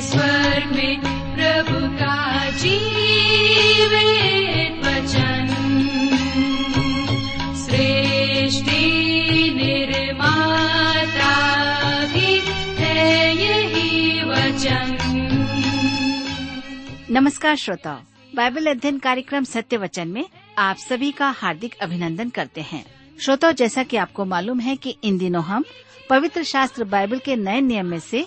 स्वर में प्रभु का नमस्कार श्रोताओ, बाइबल अध्ययन कार्यक्रम सत्य वचन में आप सभी का हार्दिक अभिनंदन करते हैं। श्रोताओ, जैसा कि आपको मालूम है कि इन दिनों हम पवित्र शास्त्र बाइबल के नए नियम में से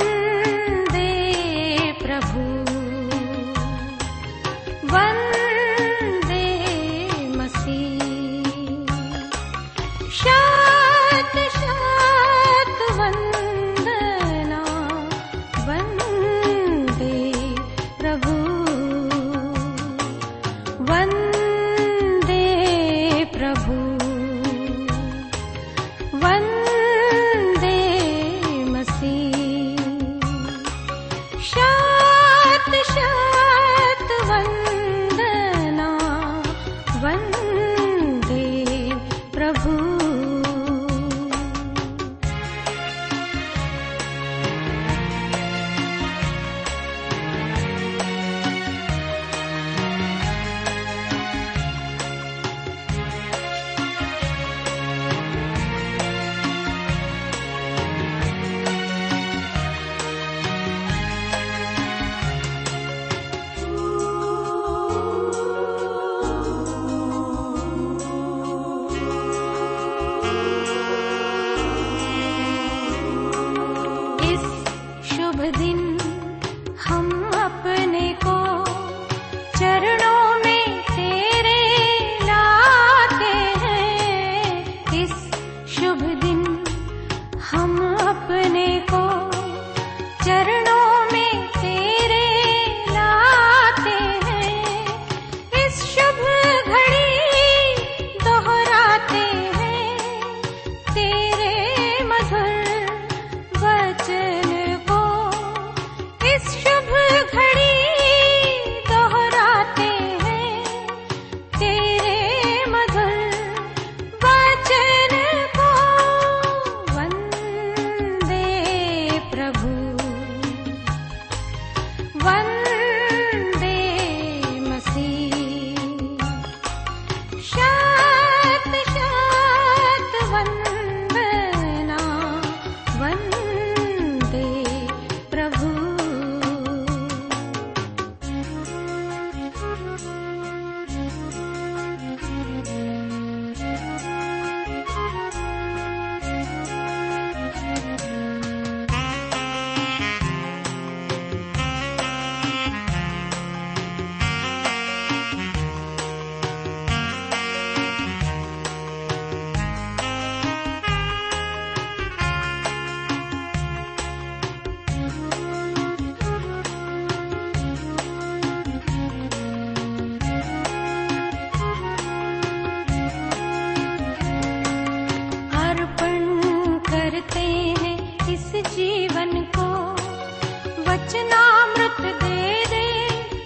वचनामृत दे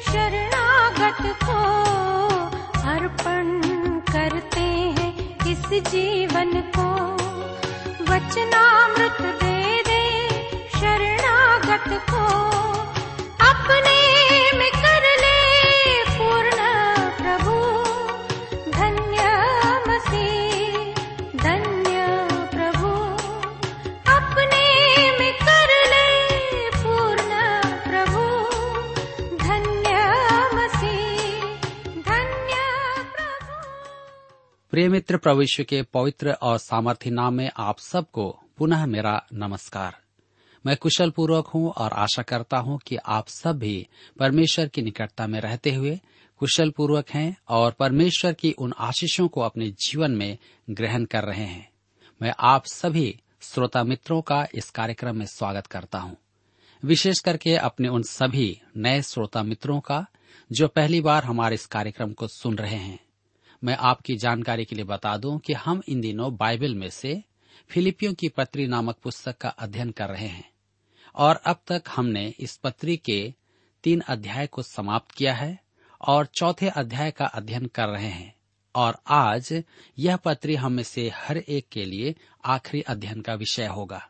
शरणागत को अर्पण करते इस जीवन को। वचनामृत दे दे शरणागत को प्रिय मित्र प्रविश्व के पवित्र और सामर्थ्य नाम में आप सबको पुनः मेरा नमस्कार। मैं कुशल पूर्वक हूँ और आशा करता हूँ कि आप सब भी परमेश्वर की निकटता में रहते हुए कुशल पूर्वक हैं और परमेश्वर की उन आशीषों को अपने जीवन में ग्रहण कर रहे हैं। मैं आप सभी श्रोता मित्रों का इस कार्यक्रम में स्वागत करता हूँ। विशेष करके अपने उन सभी नए श्रोता मित्रों का जो पहली बार हमारे इस कार्यक्रम को सुन रहे हैं। मैं आपकी जानकारी के लिए बता दूँ कि हम इन दिनों बाइबल में से फिलिपियों की पत्री नामक पुस्तक का अध्ययन कर रहे हैं और अब तक हमने इस पत्री के तीन अध्याय को समाप्त किया है और चौथे अध्याय का अध्ययन कर रहे हैं और आज यह पत्री हम में से हर एक के लिए आखिरी अध्ययन का विषय होगा।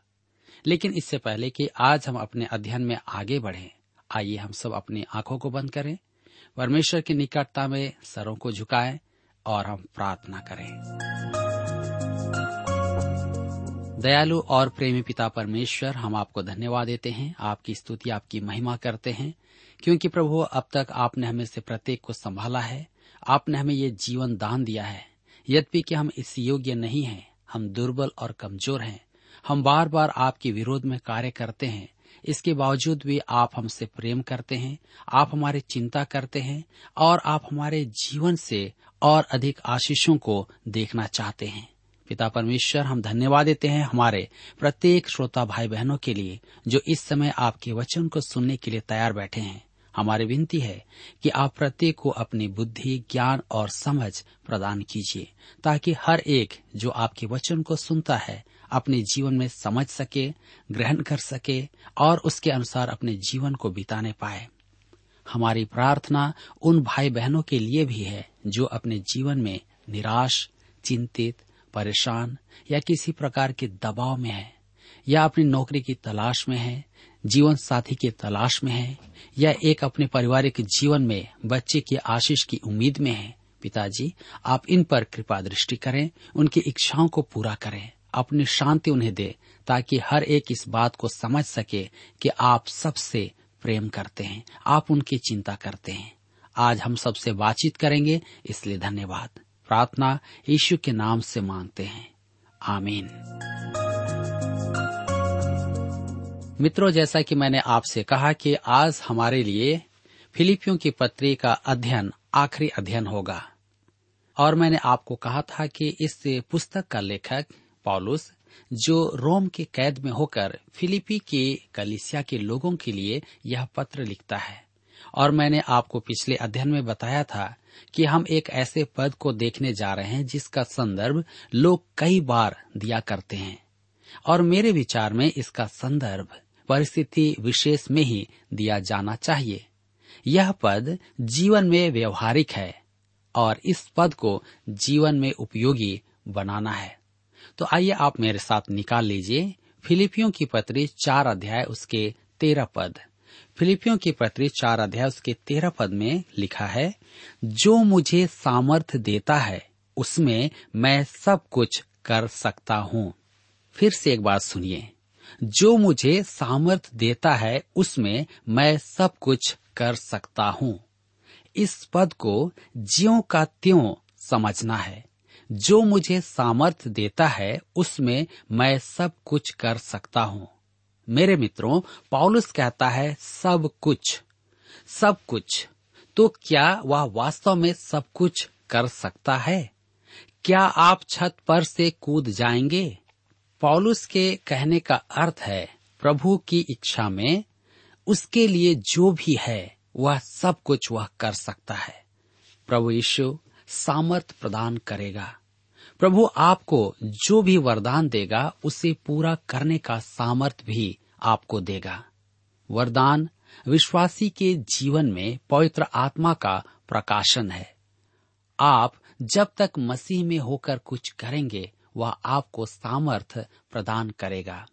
लेकिन इससे पहले कि आज हम अपने अध्ययन में आगे बढ़ें, आइए हम सब अपनी आँखों को बंद करें, परमेश्वर की निकटता में सरों को झुकाएँ और हम प्रार्थना करें। दयालु और प्रेमी पिता परमेश्वर, हम आपको धन्यवाद देते हैं। आपकी स्तुति, आपकी महिमा करते हैं। क्योंकि प्रभु, अब तक आपने हमें से प्रत्येक को संभाला है। आपने हमें ये जीवन दान दिया है। यद्यपि कि हम इस योग्य नहीं हैं, हम दुर्बल और कमज़ोर हैं। हम बार बार आपके विरोध में कार्य करते हैं। इसके बावजूद भी आप हमसे प्रेम करते हैं, आप हमारी चिंता करते हैं और आप हमारे जीवन से और अधिक आशीषों को देखना चाहते हैं। पिता परमेश्वर, हम धन्यवाद देते हैं हमारे प्रत्येक श्रोता भाई बहनों के लिए जो इस समय आपके वचन को सुनने के लिए तैयार बैठे हैं। हमारी विनती है कि आप प्रत्येक को अपनी बुद्धि, ज्ञान और समझ प्रदान कीजिए ताकि हर एक जो आपके वचन को सुनता है अपने जीवन में समझ सके, ग्रहण कर सके और उसके अनुसार अपने जीवन को बिताने पाए। हमारी प्रार्थना उन भाई बहनों के लिए भी है जो अपने जीवन में निराश, चिंतित, परेशान या किसी प्रकार के दबाव में है, या अपनी नौकरी की तलाश में है, जीवन साथी की तलाश में है, या एक अपने पारिवारिक जीवन में बच्चे की आशीष की उम्मीद में है। पिताजी, आप इन पर कृपा दृष्टि करें, उनकी इच्छाओं को पूरा करें। अपनी शांति उन्हें दे, ताकि हर एक इस बात को समझ सके कि आप सबसे प्रेम करते हैं, आप उनकी चिंता करते हैं। आज हम सबसे बातचीत करेंगे, इसलिए धन्यवाद। प्रार्थना यीशु के नाम से मांगते हैं। आमीन। मित्रों, जैसा कि मैंने आपसे कहा कि आज हमारे लिए फिलिपियों की पत्री का अध्ययन, आखिरी अध्ययन होगा। और मैंने आपको कहा था कि इस पुस्तक का लेखक पॉलुस, जो रोम के कैद में होकर फिलिपी के कलिसिया के लोगों के लिए यह पत्र लिखता है। और मैंने आपको पिछले अध्ययन में बताया था कि हम एक ऐसे पद को देखने जा रहे हैं जिसका संदर्भ लोग कई बार दिया करते हैं। और मेरे विचार में इसका संदर्भ परिस्थिति विशेष में ही दिया जाना चाहिए। यह पद जीवन में व्यवहारिक है और इस पद को जीवन में उपयोगी बनाना है। तो आइए आप मेरे साथ निकाल लीजिए फिलिपियों की पत्री चार अध्याय उसके तेरह पद। फिलिपियों की पत्री चार अध्याय उसके तेरह पद में लिखा है, जो मुझे सामर्थ देता है, उसमें मैं सब कुछ कर सकता हूँ। फिर से एक बात सुनिए, जो मुझे सामर्थ देता है, उसमें मैं सब कुछ कर सकता हूँ। इस पद को ज्यो का त्यों समझना है। जो मुझे सामर्थ देता है, उसमें मैं सब कुछ कर सकता हूँ। मेरे मित्रों पॉलुस कहता है, सब कुछ सब कुछ। तो क्या वह वास्तव में सब कुछ कर सकता है? क्या आप छत पर से कूद जाएँगे? पॉलुस के कहने का अर्थ है, प्रभु की इच्छा में उसके लिए जो भी है, वह सब कुछ वह कर सकता है। प्रभु यीशु सामर्थ प्रदान करेगा। प्रभु आपको जो भी वरदान देगा, उसे पूरा करने का सामर्थ भी आपको देगा। वरदान विश्वासी के जीवन में पवित्र आत्मा का प्रकाशन है। आप जब तक मसीह में होकर कुछ करेंगे, वह आपको सामर्थ प्रदान करेगा।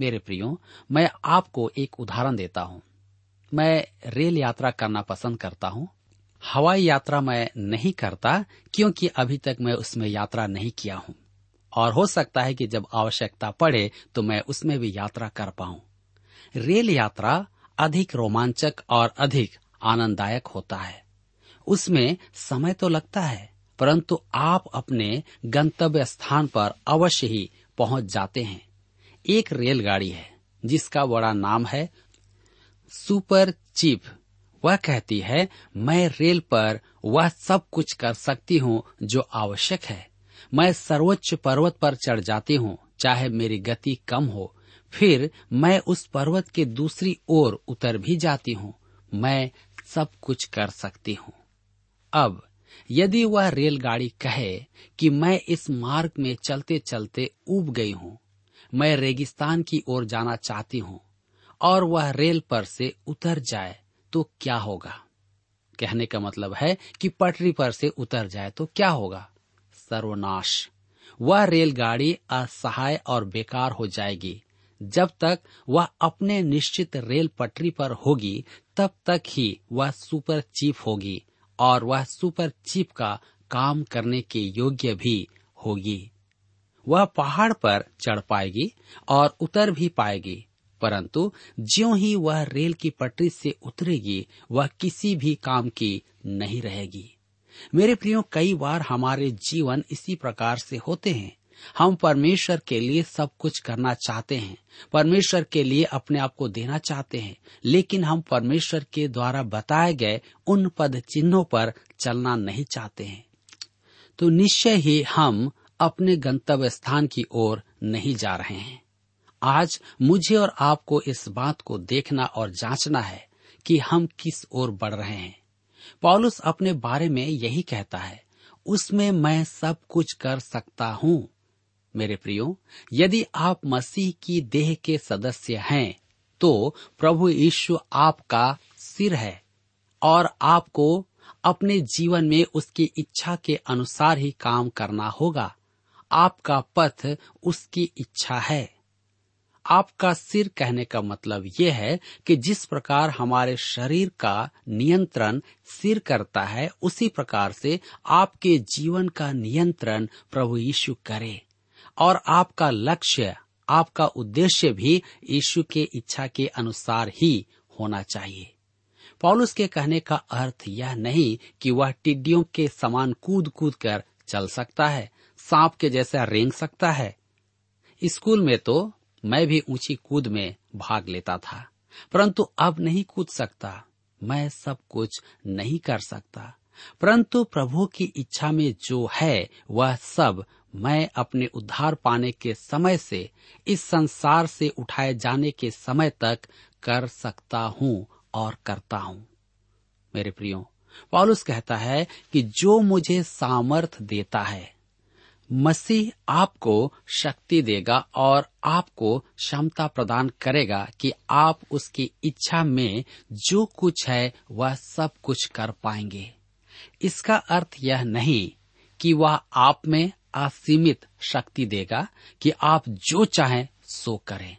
मेरे प्रियो, मैं आपको एक उदाहरण देता हूँ। मैं रेल यात्रा करना पसंद करता हूँ। हवाई यात्रा मैं नहीं करता क्योंकि अभी तक मैं उसमें यात्रा नहीं किया हूँ। और हो सकता है कि जब आवश्यकता पड़े तो मैं उसमें भी यात्रा कर पाऊँ। रेल यात्रा अधिक रोमांचक और अधिक आनंददायक होता है। उसमें समय तो लगता है, परंतु आप अपने गंतव्य स्थान पर अवश्य ही पहुँच जाते हैं। एक रेलगाड़ी है, जिसका बड़ा नाम है सुपर चिप वह कहती है, मैं रेल पर वह सब कुछ कर सकती हूँ जो आवश्यक है। मैं सर्वोच्च पर्वत पर चढ़ जाती हूँ, चाहे मेरी गति कम हो। फिर मैं उस पर्वत के दूसरी ओर उतर भी जाती हूँ। मैं सब कुछ कर सकती हूँ। अब, यदि वह रेलगाड़ी कहे कि मैं इस मार्ग में चलते चलते उब गई हूँ, मैं रेगिस्तान की ओर जाना चाहती हूँ, और वह रेल पर से उतर जाए तो क्या होगा? कहने का मतलब है कि पटरी पर से उतर जाए तो क्या होगा? सर्वनाश। वह रेलगाड़ी असहाय और बेकार हो जाएगी। जब तक वह अपने निश्चित रेल पटरी पर होगी, तब तक ही वह सुपर चीफ होगी और वह सुपर चीफ का काम करने के योग्य भी होगी। वह पहाड़ पर चढ़ पाएगी और उतर भी पाएगी। परंतु ज्यो ही वह रेल की पटरी से उतरेगी, वह किसी भी काम की नहीं रहेगी। मेरे प्रियो, कई बार हमारे जीवन इसी प्रकार से होते हैं। हम परमेश्वर के लिए सब कुछ करना चाहते हैं, परमेश्वर के लिए अपने आप को देना चाहते हैं, लेकिन हम परमेश्वर के द्वारा बताए गए उन पद चिन्हों पर चलना नहीं चाहते हैं। तो निश्चय ही हम अपने गंतव्य स्थान की ओर नहीं जा रहे हैं। आज मुझे और आपको इस बात को देखना और जांचना है कि हम किस ओर बढ़ रहे हैं। पॉलुस अपने बारे में यही कहता है, उसमें मैं सब कुछ कर सकता हूँ। मेरे प्रियो, यदि आप मसीह की देह के सदस्य हैं तो प्रभु यीशु आपका सिर है और आपको अपने जीवन में उसकी इच्छा के अनुसार ही काम करना होगा। आपका पथ उसकी इच्छा है। आपका सिर कहने का मतलब यह है कि जिस प्रकार हमारे शरीर का नियंत्रण सिर करता है, उसी प्रकार से आपके जीवन का नियंत्रण प्रभु यीशु करे। और आपका लक्ष्य, आपका उद्देश्य भी यीशु के इच्छा के अनुसार ही होना चाहिए। पॉलुस के कहने का अर्थ यह नहीं कि वह टिड्डियों के समान कूद कूद कर चल सकता है, सांप के जैसा रेंग सकता है। स्कूल में तो मैं भी ऊँची कूद में भाग लेता था, परंतु अब नहीं कूद सकता, मैं सब कुछ नहीं कर सकता। परंतु प्रभु की इच्छा में जो है, वह सब मैं अपने उद्धार पाने के समय से, इस संसार से उठाए जाने के समय तक कर सकता हूँ और करता हूँ। मेरे प्रियो पॉलुस कहता है कि जो मुझे सामर्थ देता है मसीह आपको शक्ति देगा और आपको क्षमता प्रदान करेगा कि आप उसकी इच्छा में जो कुछ है, वह सब कुछ कर पाएँगे। इसका अर्थ यह नहीं कि वह आप में असीमित शक्ति देगा कि आप जो चाहें, सो करें।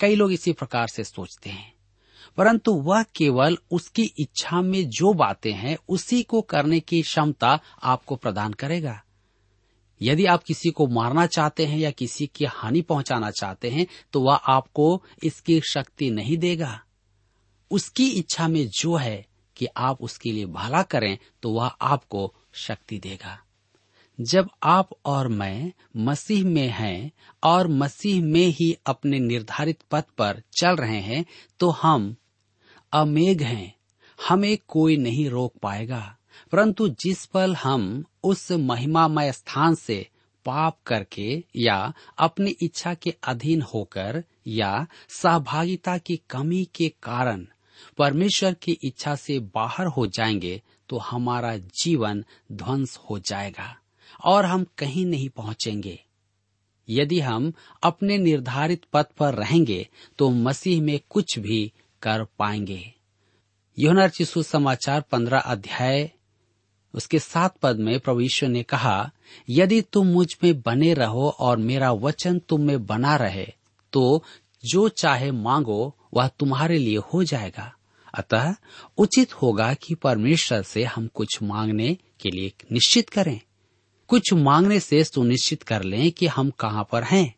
कई लोग इसी प्रकार से सोचते हैं। परंतु वह केवल उसकी इच्छा में जो बातें हैं, उसी को करने की क्षमता आपको प्रदान करेगा। यदि आप किसी को मारना चाहते हैं या किसी की हानि पहुंचाना चाहते हैं तो वह आपको इसकी शक्ति नहीं देगा। उसकी इच्छा में जो है कि आप उसके लिए भला करें तो वह आपको शक्ति देगा। जब आप और मैं मसीह में हैं और मसीह में ही अपने निर्धारित पथ पर चल रहे हैं तो हम अमेघ हैं। हमें कोई नहीं रोक पाएगा, परंतु जिस पल हम उस महिमामय स्थान से पाप करके या अपनी इच्छा के अधीन होकर या सहभागिता की कमी के कारण परमेश्वर की इच्छा से बाहर हो जाएँगे तो हमारा जीवन ध्वंस हो जाएगा और हम कहीं नहीं पहुँचेंगे। यदि हम अपने निर्धारित पथ पर रहेंगे तो मसीह में कुछ भी कर पाएँगे। योना चिशु समाचार पंद्रह अध्याय उसके सात पद में प्रभु ने कहा, यदि तुम मुझमें बने रहो और मेरा वचन तुम में बना रहे तो जो चाहे मांगो, वह तुम्हारे लिए हो जाएगा। अतः उचित होगा कि परमेश्वर से हम कुछ मांगने के लिए निश्चित करें। कुछ मांगने से सुनिश्चित कर लें कि हम कहाँ पर हैं।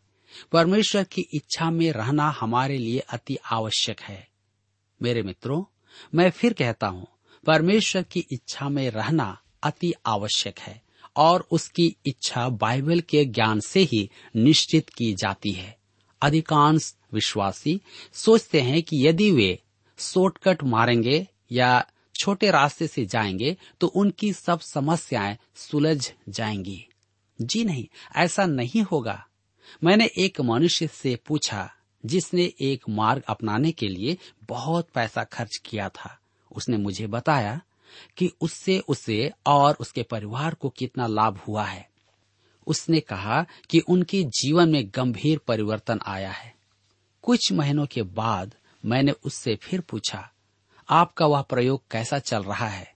परमेश्वर की इच्छा में रहना हमारे लिए अति आवश्यक है। मेरे मित्रों, मैं फिर कहता हूँ, परमेश्वर की इच्छा में रहना अति आवश्यक है और उसकी इच्छा बाइबल के ज्ञान से ही निश्चित की जाती है। अधिकांश विश्वासी सोचते हैं कि यदि वे शॉर्टकट मारेंगे या छोटे रास्ते से जाएँगे तो उनकी सब समस्याएँ सुलझ जाएँगी। जी नहीं, ऐसा नहीं होगा। मैंने एक मनुष्य से पूछा, जिसने एक मार्ग अपनाने के लिए बहुत पैसा खर्च किया था। उसने मुझे बताया कि उससे उसे और उसके परिवार को कितना लाभ हुआ है। उसने कहा कि उनके जीवन में गंभीर परिवर्तन आया है। कुछ महीनों के बाद मैंने उससे फिर पूछा, आपका वह प्रयोग कैसा चल रहा है?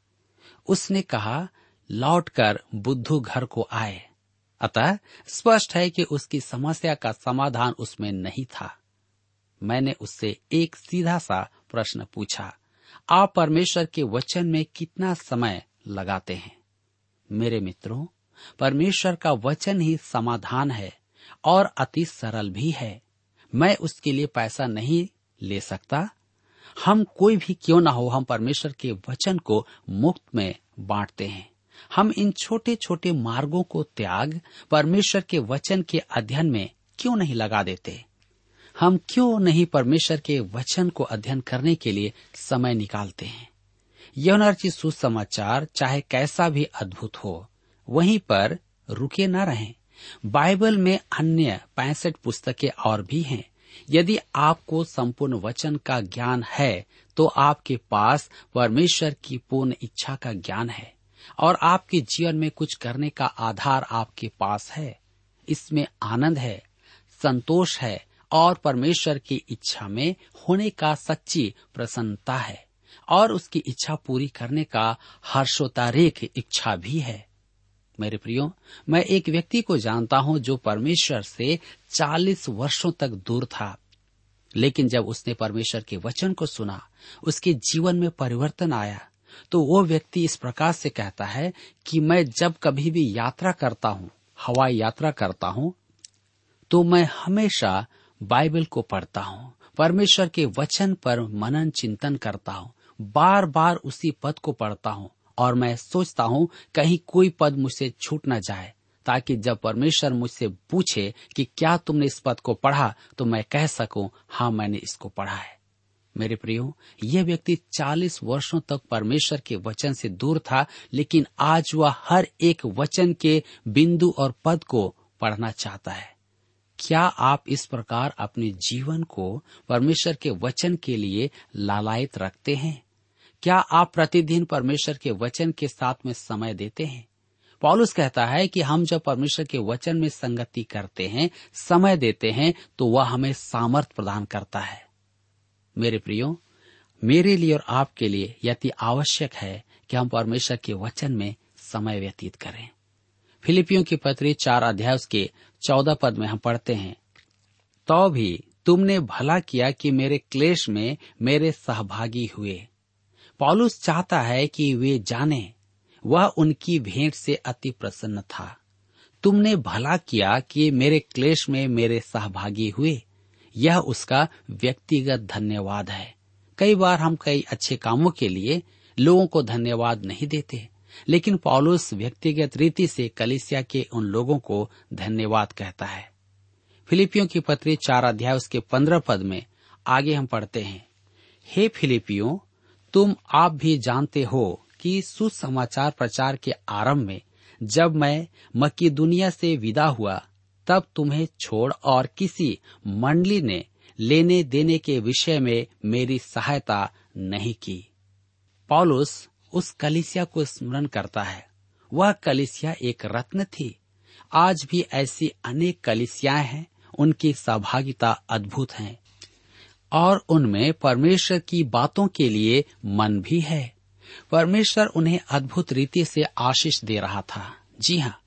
उसने कहा, लौटकर बुद्धू घर को आए। अतः स्पष्ट है कि उसकी समस्या का समाधान उसमें नहीं था। मैंने उससे एक सीधा सा प्रश्न पूछा आप परमेश्वर के वचन में कितना समय लगाते हैं? मेरे मित्रों, परमेश्वर का वचन ही समाधान है और अति सरल भी है। मैं उसके लिए पैसा नहीं ले सकता। हम कोई भी क्यों ना हो, हम परमेश्वर के वचन को मुफ़्त में बांटते हैं। हम इन छोटे छोटे मार्गों को त्याग परमेश्वर के वचन के अध्ययन में क्यों नहीं लगा देते? हम क्यों नहीं परमेश्वर के वचन को अध्ययन करने के लिए समय निकालते हैं? यौनर्ची सुसमाचार, चाहे कैसा भी अद्भुत हो, वहीं पर रुके न रहें। बाइबल में अन्य पैंसठ पुस्तकें और भी हैं। यदि आपको संपूर्ण वचन का ज्ञान है तो आपके पास परमेश्वर की पूर्ण इच्छा का ज्ञान है, और आपके जीवन में कुछ करने का आधार आपके पास है। इसमें आनंद है, संतोष है और परमेश्वर की इच्छा में होने का सच्ची प्रसन्नता है, और उसकी इच्छा पूरी करने का हर्षोतारेख इच्छा भी है। मेरे प्रियो, मैं एक व्यक्ति को जानता हूँ जो परमेश्वर से चालीस वर्षों तक दूर था, लेकिन जब उसने परमेश्वर के वचन को सुना, उसके जीवन में परिवर्तन आया तो वो व्यक्ति इस प्रकार से कहता है कि मैं जब कभी भी यात्रा करता हूँ, हवाई यात्रा करता हूँ तो मैं हमेशा बाइबल को पढ़ता हूँ, परमेश्वर के वचन पर मनन चिंतन करता हूँ बार बार उसी पद को पढ़ता हूँ, और मैं सोचता हूँ कहीं कोई पद मुझसे छूट न जाए, ताकि जब परमेश्वर मुझसे पूछे कि क्या तुमने इस पद को पढ़ा तो मैं कह सकूँ हाँ मैंने इसको पढ़ा है। मेरे प्रियो, यह व्यक्ति चालीस वर्षों तक परमेश्वर के वचन से दूर था, लेकिन आज वह हर एक वचन के बिंदु और पद को पढ़ना चाहता है। क्या आप इस प्रकार अपने जीवन को परमेश्वर के वचन के लिए लालायत रखते हैं? क्या आप प्रतिदिन परमेश्वर के वचन के साथ में समय देते हैं? पॉलुस कहता है कि हम जब परमेश्वर के वचन में संगति करते हैं, समय देते हैं तो वह हमें सामर्थ प्रदान करता है। मेरे प्रियो, मेरे लिए और आपके लिए यति आवश्यक है कि हम परमेश्वर के वचन में समय व्यतीत करें। फिलिपियों की पत्री चार अध्याय के चौदह पद में हम पढ़ते हैं। तो भी तुमने भला किया कि मेरे क्लेश में मेरे सहभागी हुए। पॉलुस चाहता है कि वे जाने, वह उनकी भेंट से अति प्रसन्न था। तुमने भला किया कि मेरे क्लेश में मेरे सहभागी हुए। यह उसका व्यक्तिगत धन्यवाद है। कई बार हम कई अच्छे कामों के लिए लोगों को धन्यवाद नहीं देते। लेकिन पॉलुस व्यक्तिगत रीति से कलिसिया के उन लोगों को धन्यवाद कहता है। फिलिपियों की पत्री चार अध्याय उसके पंद्रह पद में आगे हम पढ़ते हैं। हे फिलिपियों, तुम आप भी जानते हो कि सुसमाचार प्रचार के आरंभ में जब मैं मक्की दुनिया से विदा हुआ, तब तुम्हें छोड़ और किसी मंडली ने लेने देने के विषय में मेरी सहायता नहीं की। पॉलुस उस कलिसिया को स्मरण करता है। वह कलिसिया एक रत्न थी। आज भी ऐसी अनेक कलिसियाएँ हैं, उनकी सहभागिता अद्भुत है। और उनमें परमेश्वर की बातों के लिए मन भी है। परमेश्वर उन्हें अद्भुत रीति से आशीष दे रहा था। जी हाँ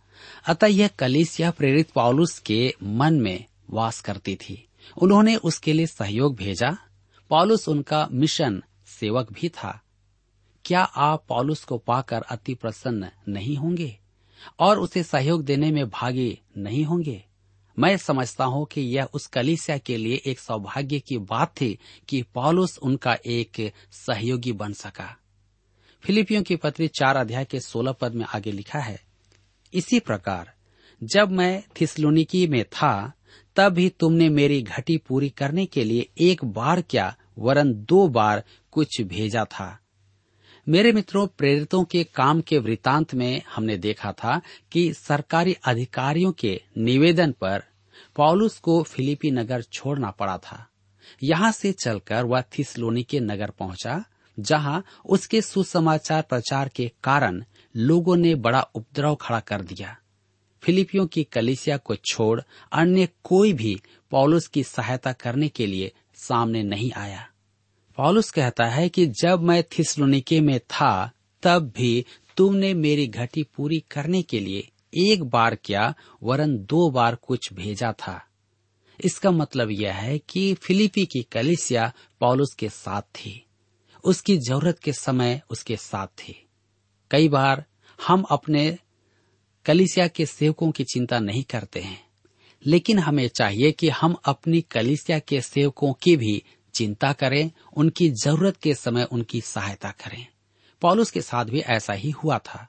अतः यह कलिसिया प्रेरित पॉलुस के मन में वास करती थी। उन्होंने उसके लिए सहयोग भेजा। पॉलुस उनका मिशन सेवक भी था। क्या आप पॉलुस को पाकर अति प्रसन्न नहीं होंगे? और उसे सहयोग देने में भागी नहीं होंगे? मैं समझता हूँ कि यह उस कलिसिया के लिए एक सौभाग्य की बात थी कि पॉलुस उनका एक सहयोगी बन सका। फिलिपियों की पत्री चार अध्याय के सोलह पद में आगे लिखा है, इसी प्रकार, जब मैं थिसलुनिकी में था तब भी तुमने मेरी घटी पूरी करने के लिए एक बार क्या, वरन दो बार कुछ भेजा था। मेरे मित्रों, प्रेरितों के काम के वृतांत में हमने देखा था कि सरकारी अधिकारियों के निवेदन पर पॉलुस को फिलिपी नगर छोड़ना पड़ा था। यहाँ से चलकर वह थिसलोनी के नगर पहुँचा, जहाँ उसके सुसमाचार प्रचार के कारण लोगों ने बड़ा उपद्रव खड़ा कर दिया। फिलिपियों की कलिसिया को छोड़ अन्य कोई भी पौलुस की सहायता करने के लिए सामने नहीं आया। पौलुस कहता है कि जब मैं थिसलोनिके में था, तब भी तुमने मेरी घटी पूरी करने के लिए एक बार क्या, वरन दो बार कुछ भेजा था। इसका मतलब यह है कि फिलिपी की कलिसिया पॉलुस के साथ थी। उसकी ज़रूरत के समय उसके साथ थी। कई बार हम अपने कलिसिया के सेवकों की चिंता नहीं करते हैं, लेकिन हमें चाहिए कि हम अपनी कलिसिया के सेवकों की भी चिंता करें, उनकी ज़रूरत के समय उनकी सहायता करें। पॉलुस के साथ भी ऐसा ही हुआ था।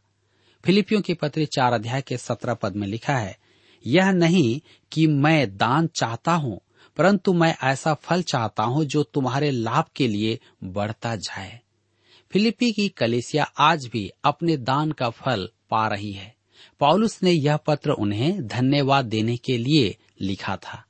फिलिपियों के पत्र चार अध्याय के सत्रह पद में लिखा है, यह नहीं कि मैं दान चाहता हूँ, परंतु मैं ऐसा फल चाहता हूँ जो तुम्हारे लाभ के लिए बढ़ता जाए। फिलिपी की कलेसिया आज भी अपने दान का फल पा रही है। पॉलुस ने यह पत्र उन्हें धन्यवाद देने के लिए लिखा था।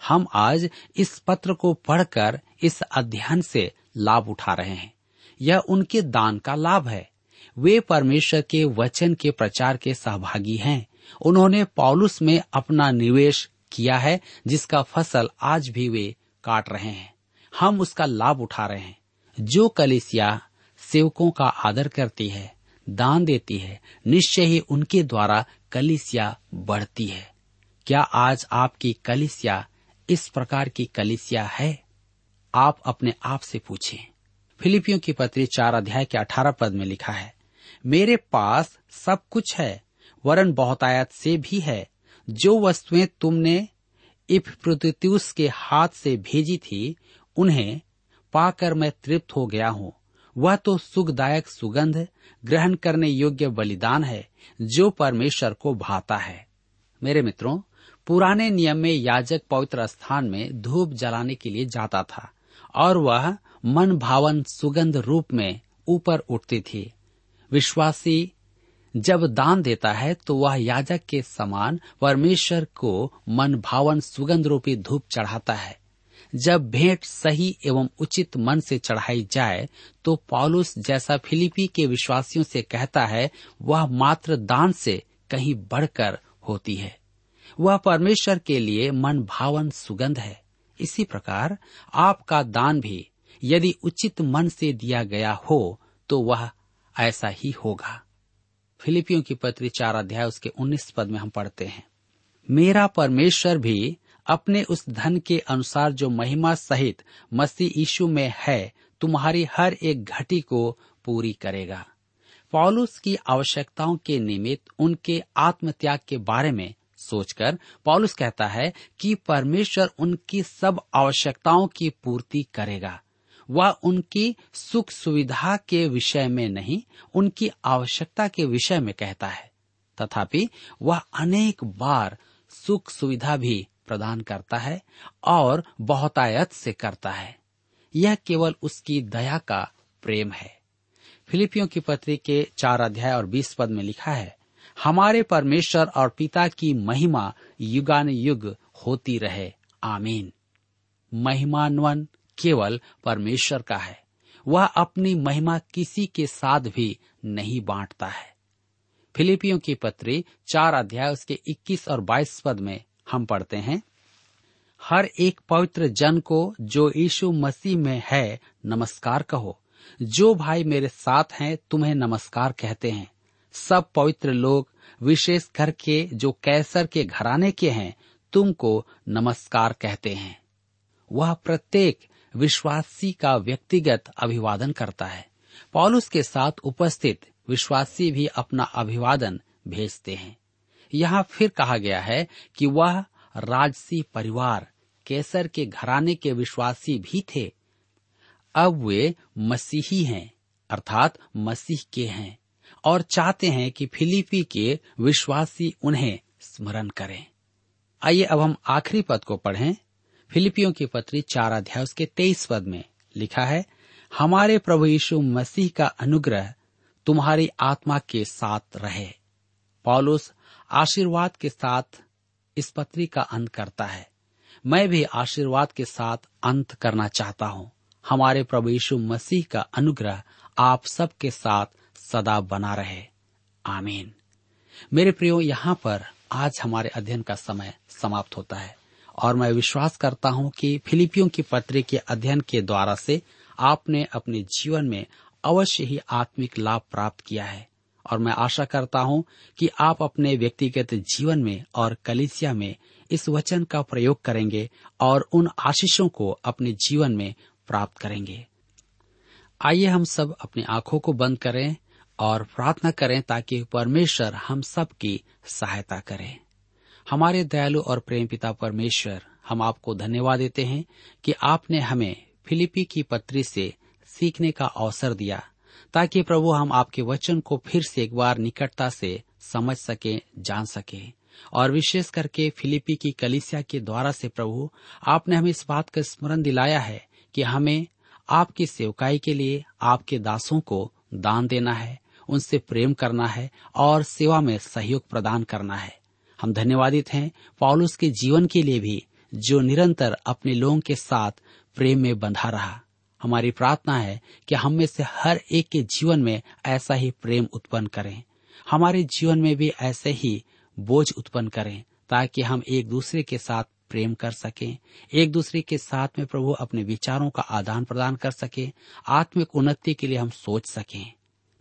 हम आज इस पत्र को पढ़कर इस अध्ययन से लाभ उठा रहे हैं। यह उनके दान का लाभ है। वे परमेश्वर के वचन के प्रचार के सहभागी हैं। उन्होंने पॉलुस में अपना निवेश किया है, जिसका फ़सल आज भी वे काट रहे हैं। हम उसका लाभ उठा रहे हैं। जो कलिसिया सेवकों का आदर करती है, दान देती है, निश्चय ही उनके द्वारा कलिसिया बढ़ती है। क्या आज आपकी कलिसिया इस प्रकार की कलिसिया है? आप अपने आप से पूछें। फिलिपियों की पत्री चार अध्याय के अठारह पद में लिखा है, मेरे पास सब कुछ है, वरन बहुतायत से भी है। जो वस्तुएँ तुमने इफ्रुतियुस के हाथ से भेजी थी, उन्हें पाकर मैं तृप्त हो गया हूँ। वह तो सुखदायक सुगंध ग्रहण करने योग्य बलिदान है, जो परमेश्वर को भाता है। मेरे मित्रों, पुराने नियम में याजक पवित्र स्थान में धूप जलाने के लिए जाता था। और वह मन भावन सुगंध रूप में ऊपर उठती थी। विश्वासी जब दान देता है तो वह याजक के समान परमेश्वर को मन भावन सुगंध रूपी धूप चढ़ाता है। जब भेंट सही एवं उचित मन से चढ़ाई जाए तो पॉलुस जैसा फिलिपी के विश्वासियों से कहता है, वह मात्र दान से कहीं बढ़कर होती है। वह परमेश्वर के लिए मन भावन सुगंध है। इसी प्रकार आपका दान भी यदि उचित मन से दिया गया हो तो वह ऐसा ही होगा। फिलिपियों की पत्री चार अध्याय उसके उन्नीस पद में हम पढ़ते हैं। मेरा परमेश्वर भी अपने उस धन के अनुसार जो महिमा सहित मसीह यीशु में है, तुम्हारी हर एक घटी को पूरी करेगा। पॉलुस की आवश्यकताओं के निमित्त उनके आत्मत्याग के बारे में सोचकर पॉलुस कहता है कि परमेश्वर उनकी सब आवश्यकताओं की पूर्ति करेगा। वह उनकी सुख सुविधा के विषय में नहीं, उनकी आवश्यकता के विषय में कहता है। तथापि वह अनेक बार सुख सुविधा भी प्रदान करता है और बहुतायत से करता है। यह केवल उसकी दया का प्रेम है। फिलिपियों की पत्री के चार अध्याय और बीस पद में लिखा है हमारे परमेश्वर और पिता की महिमा युगान युग होती रहे। आमीन। महिमान्वन केवल परमेश्वर का है। वह अपनी महिमा किसी के साथ भी नहीं बांटता है। फिलिपियों की पत्री चार अध्याय उसके 21 और 22 पद में हम पढ़ते हैं, हर एक पवित्र जन को जो यीशु मसीह में है, नमस्कार कहो। जो भाई मेरे साथ हैं, तुम्हें नमस्कार कहते हैं। सब पवित्र लोग विशेष करके जो कैसर के घराने के हैं, तुमको नमस्कार कहते हैं। वह प्रत्येक विश्वासी का व्यक्तिगत अभिवादन करता है। पॉलुस के साथ उपस्थित विश्वासी भी अपना अभिवादन भेजते हैं। यहाँ फिर कहा गया है कि वह राजसी परिवार, केसर के घराने के विश्वासी भी थे। अब वे मसीही हैं, अर्थात मसीह के हैं। और चाहते हैं कि फिलिपी के विश्वासी उन्हें स्मरण करें। आइए अब हम आखिरी पद को पढ़ें। फिलिपियों की पत्री चार अध्याय उसके तेईस पद में लिखा है, हमारे प्रभु यीशु मसीह का अनुग्रह तुम्हारी आत्मा के साथ रहे। पॉलुस आशीर्वाद के साथ इस पत्री का अंत करता है। मैं भी आशीर्वाद के साथ अंत करना चाहता हूँ। हमारे प्रभु यीशु मसीह का अनुग्रह आप सबके साथ सदा बना रहे। आमीन। मेरे प्रियो, यहाँ पर आज हमारे अध्ययन का समय समाप्त होता है और मैं विश्वास करता हूँ कि फिलिपियों की पत्री के अध्ययन के द्वारा से आपने अपने जीवन में अवश्य ही आत्मिक लाभ प्राप्त किया है और मैं आशा करता हूँ कि आप अपने व्यक्तिगत जीवन में और कलिसिया में इस वचन का प्रयोग करेंगे और उन आशीषों को अपने जीवन में प्राप्त करेंगे। आइए हम सब अपनी आँखों को बंद करें और प्रार्थना करें ताकि परमेश्वर हम सब की सहायता करें। हमारे दयालु और प्रेम पिता परमेश्वर, हम आपको धन्यवाद देते हैं कि आपने हमें फिलिपी की पत्री से सीखने का अवसर दिया, ताकि प्रभु हम आपके वचन को फिर से एक बार निकटता से समझ सके, जान सके। और विशेष करके फिलिपी की कलिसिया के द्वारा से प्रभु, आपने हमें इस बात का स्मरण दिलाया है कि हमें आपकी सेवकाई के लिए, आपके दासों को दान देना है। उनसे प्रेम करना है और सेवा में सहयोग प्रदान करना है। हम धन्यवादित हैं पॉलुस के जीवन के लिए भी, जो निरंतर अपने लोगों के साथ प्रेम में बंधा रहा। हमारी प्रार्थना है कि हम में से हर एक के जीवन में ऐसा ही प्रेम उत्पन्न करें। हमारे जीवन में भी ऐसे ही बोझ उत्पन्न करें, ताकि हम एक दूसरे के साथ प्रेम कर सकें, एक दूसरे के साथ में प्रभु अपने विचारों का आदान प्रदान कर सके, आत्मिक उन्नति के लिए हम सोच सकें।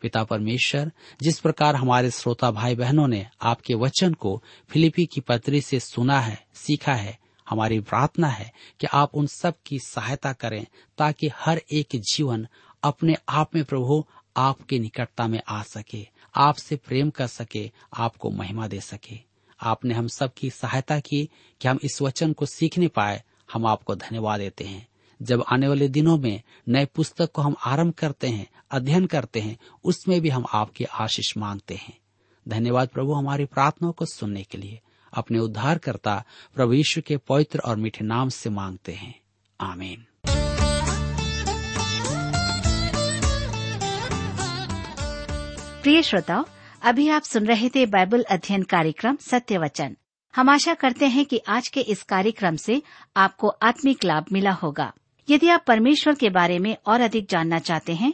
पिता परमेश्वर, जिस प्रकार हमारे श्रोता भाई बहनों ने आपके वचन को फिलिपी की पत्री से सुना है, सीखा है, हमारी प्रार्थना है कि आप उन सब की सहायता करें ताकि हर एक जीवन अपने आप में प्रभु आपके निकटता में आ सके, आपसे प्रेम कर सके, आपको महिमा दे सके। आपने हम सब की सहायता की कि हम इस वचन को सीखने पाए, हम आपको धन्यवाद देते हैं। जब आने वाले दिनों में नए पुस्तक को हम आरंभ करते हैं अध्ययन करते हैं, उसमें भी हम आपकी आशीष मांगते हैं। धन्यवाद प्रभु हमारी प्रार्थनाओं को सुनने के लिए। अपने उद्धारकर्ता प्रभु यीशु के पवित्र और मीठे नाम से मांगते हैं। आमीन। प्रिय श्रोताओ, अभी आप सुन रहे थे बाइबल अध्ययन कार्यक्रम सत्य वचन हम आशा करते हैं कि आज के इस कार्यक्रम से आपको आत्मिक लाभ मिला होगा। यदि आप परमेश्वर के बारे में और अधिक जानना चाहते हैं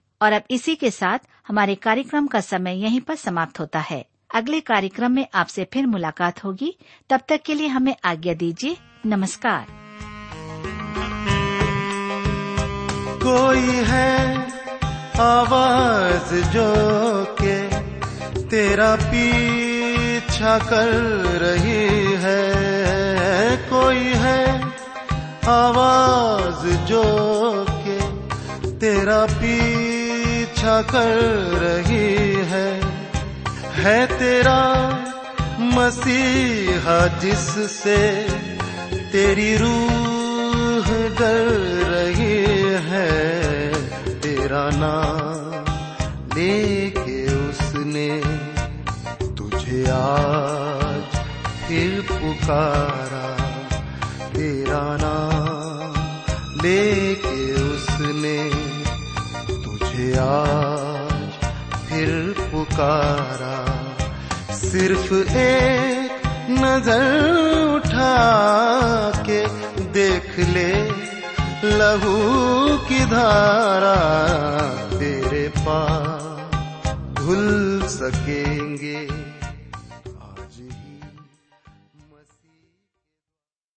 और अब इसी के साथ हमारे कार्यक्रम का समय यहीं पर समाप्त होता है। अगले कार्यक्रम में आपसे फिर मुलाकात होगी। तब तक के लिए हमें आज्ञा दीजिए। नमस्कार। कोई है आवाज़ जो के तेरा पीछा कर रही है? कोई है आवाज़ जो के तेरा पीछा कर रही है है तेरा मसीहा जिससे तेरी रूह डर रही है, तेरा नाम लेके उसने तुझे आज फिर पुकारा। तेरा नाम लेके उसने आज फिर पुकारा। सिर्फ़ एक नज़र उठा के देख ले, लहू की धारा तेरे पास धुल सके